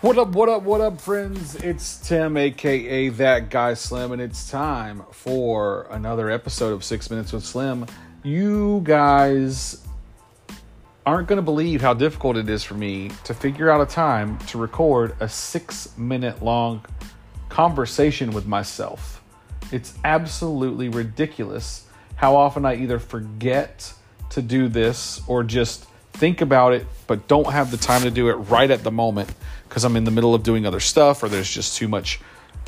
What up, what up, what up, friends? It's Tim, aka That Guy Slim, and it's time for another episode of Six Minutes with Slim. You guys aren't going to believe how difficult it is for me to figure out a time to record a six minute long conversation with myself. It's absolutely ridiculous how often I either forget to do this or just think about it, but don't have the time to do it right at the moment because I'm in the middle of doing other stuff or there's just too much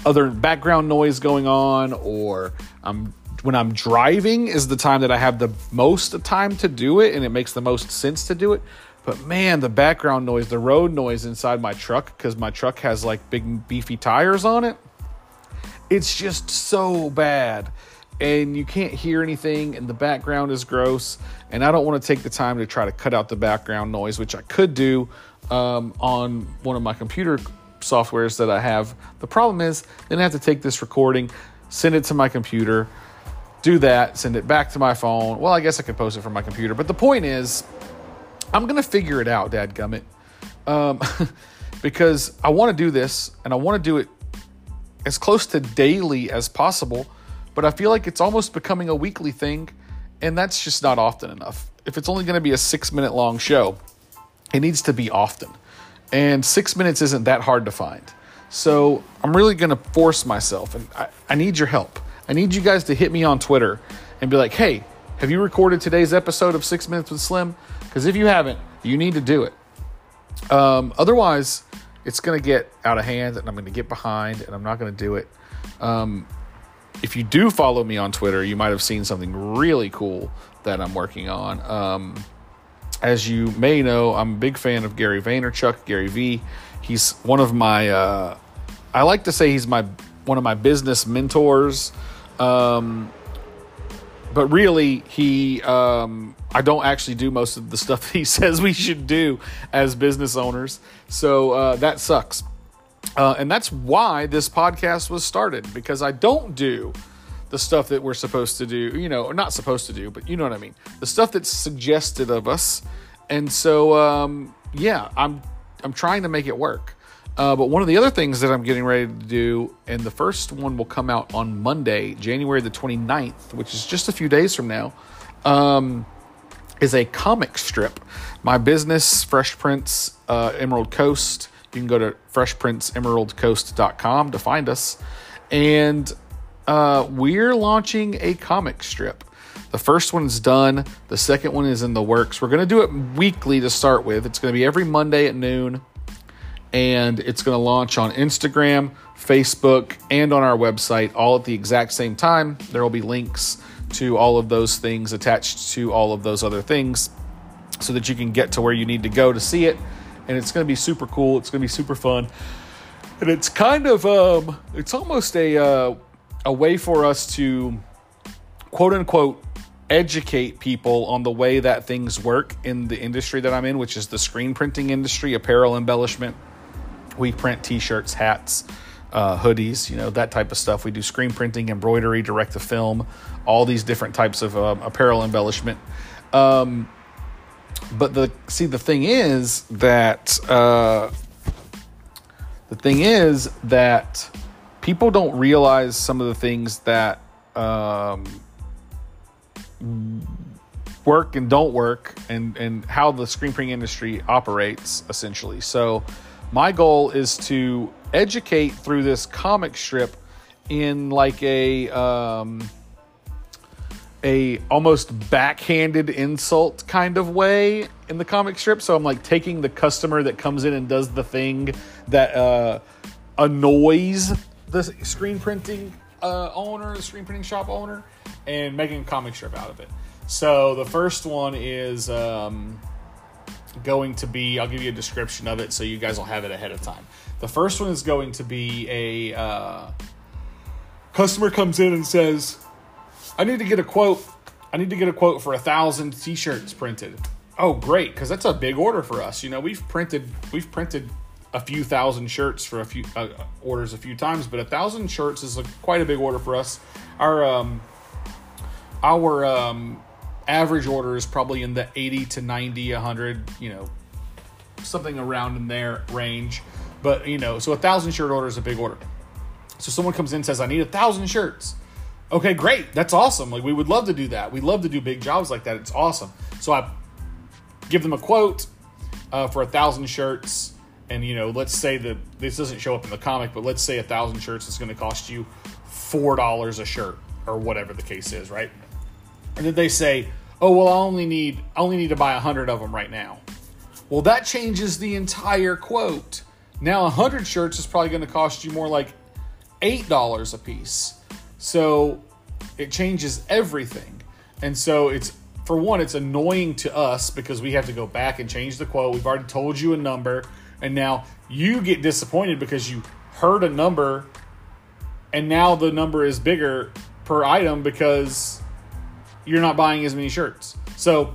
other background noise going on or I'm when I'm driving is the time that I have the most time to do it and it makes the most sense to do it. But man, the background noise, the road noise inside my truck cuz my truck has like big beefy tires on it. It's just so bad. And you can't hear anything and the background is gross and I don't want to take the time to try to cut out the background noise, which I could do um, on one of my computer softwares that I have. The problem is, then I have to take this recording, send it to my computer, do that, send it back to my phone. Well, I guess I could post it from my computer, but the point is, I'm gonna figure it out, Dad Gummit, um, because I want to do this and I want to do it as close to daily as possible. But I feel like it's almost becoming a weekly thing, and that's just not often enough. If it's only going to be a six minute long show, it needs to be often. And six minutes isn't that hard to find. So I'm really going to force myself, and I, I need your help. I need you guys to hit me on Twitter and be like, hey, have you recorded today's episode of Six Minutes with Slim? Because if you haven't, you need to do it. Um, otherwise, it's going to get out of hand and I'm going to get behind and I'm not going to do it. Um, if you do follow me on Twitter, you might have seen something really cool that I'm working on. Um, as you may know, I'm a big fan of Gary Vaynerchuk, Gary Vee. He's one of my, uh, I like to say he's my one of my business mentors. Um, but really, he, um, I don't actually do most of the stuff he says we should do as business owners. So uh, that sucks. Uh, and that's why this podcast was started because I don't do the stuff that we're supposed to do, you know, or not supposed to do, but you know what I mean. The stuff that's suggested of us. And so, um, yeah, I'm I'm trying to make it work. Uh, but one of the other things that I'm getting ready to do, and the first one will come out on Monday, January the 29th, which is just a few days from now, um, is a comic strip. My business, Fresh Prince uh, Emerald Coast. You can go to freshprinceemeraldcoast.com to find us. And uh, we're launching a comic strip. The first one's done. The second one is in the works. We're going to do it weekly to start with. It's going to be every Monday at noon. And it's going to launch on Instagram, Facebook, and on our website all at the exact same time. There will be links to all of those things attached to all of those other things so that you can get to where you need to go to see it. And it's going to be super cool. It's going to be super fun. And it's kind of, um, it's almost a, uh, a way for us to quote unquote educate people on the way that things work in the industry that I'm in, which is the screen printing industry, apparel embellishment. We print t shirts, hats, uh, hoodies, you know, that type of stuff. We do screen printing, embroidery, direct to film, all these different types of uh, apparel embellishment. Um, but the see, the thing is that uh, the thing is that people don't realize some of the things that um, work and don't work and, and how the screen printing industry operates essentially. So my goal is to educate through this comic strip in like a um, a almost backhanded insult kind of way in the comic strip. So I'm like taking the customer that comes in and does the thing that uh, annoys the screen printing uh, owner, the screen printing shop owner, and making a comic strip out of it. So the first one is um, going to be, I'll give you a description of it so you guys will have it ahead of time. The first one is going to be a uh, customer comes in and says, I need to get a quote. I need to get a quote for a thousand t-shirts printed. Oh, great, because that's a big order for us. You know, we've printed we've printed a few thousand shirts for a few uh, orders a few times, but a thousand shirts is a, quite a big order for us. Our um, our um, average order is probably in the 80 to 90, 100, you know, something around in there range. But you know, so a thousand shirt order is a big order. So someone comes in and says, "I need a thousand shirts." Okay, great. That's awesome. Like we would love to do that. We love to do big jobs like that. It's awesome. So I give them a quote uh, for a thousand shirts, and you know, let's say that this doesn't show up in the comic, but let's say a thousand shirts is going to cost you four dollars a shirt or whatever the case is, right? And then they say, "Oh well, I only need I only need to buy a hundred of them right now." Well, that changes the entire quote. Now, a hundred shirts is probably going to cost you more like eight dollars a piece. So it changes everything. And so it's for one, it's annoying to us because we have to go back and change the quote. We've already told you a number, and now you get disappointed because you heard a number and now the number is bigger per item because you're not buying as many shirts. So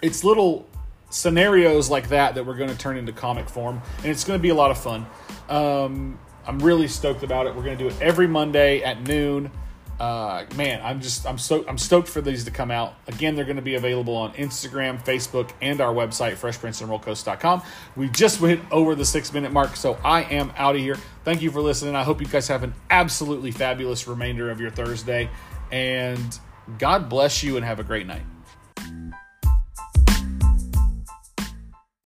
it's little scenarios like that that we're going to turn into comic form, and it's going to be a lot of fun. Um, I'm really stoked about it. We're going to do it every Monday at noon. Uh, man, I'm just I'm so I'm stoked for these to come out. Again, they're going to be available on Instagram, Facebook, and our website, freshprinceemeraldcoast.com. We just went over the six minute mark, so I am out of here. Thank you for listening. I hope you guys have an absolutely fabulous remainder of your Thursday, and God bless you and have a great night.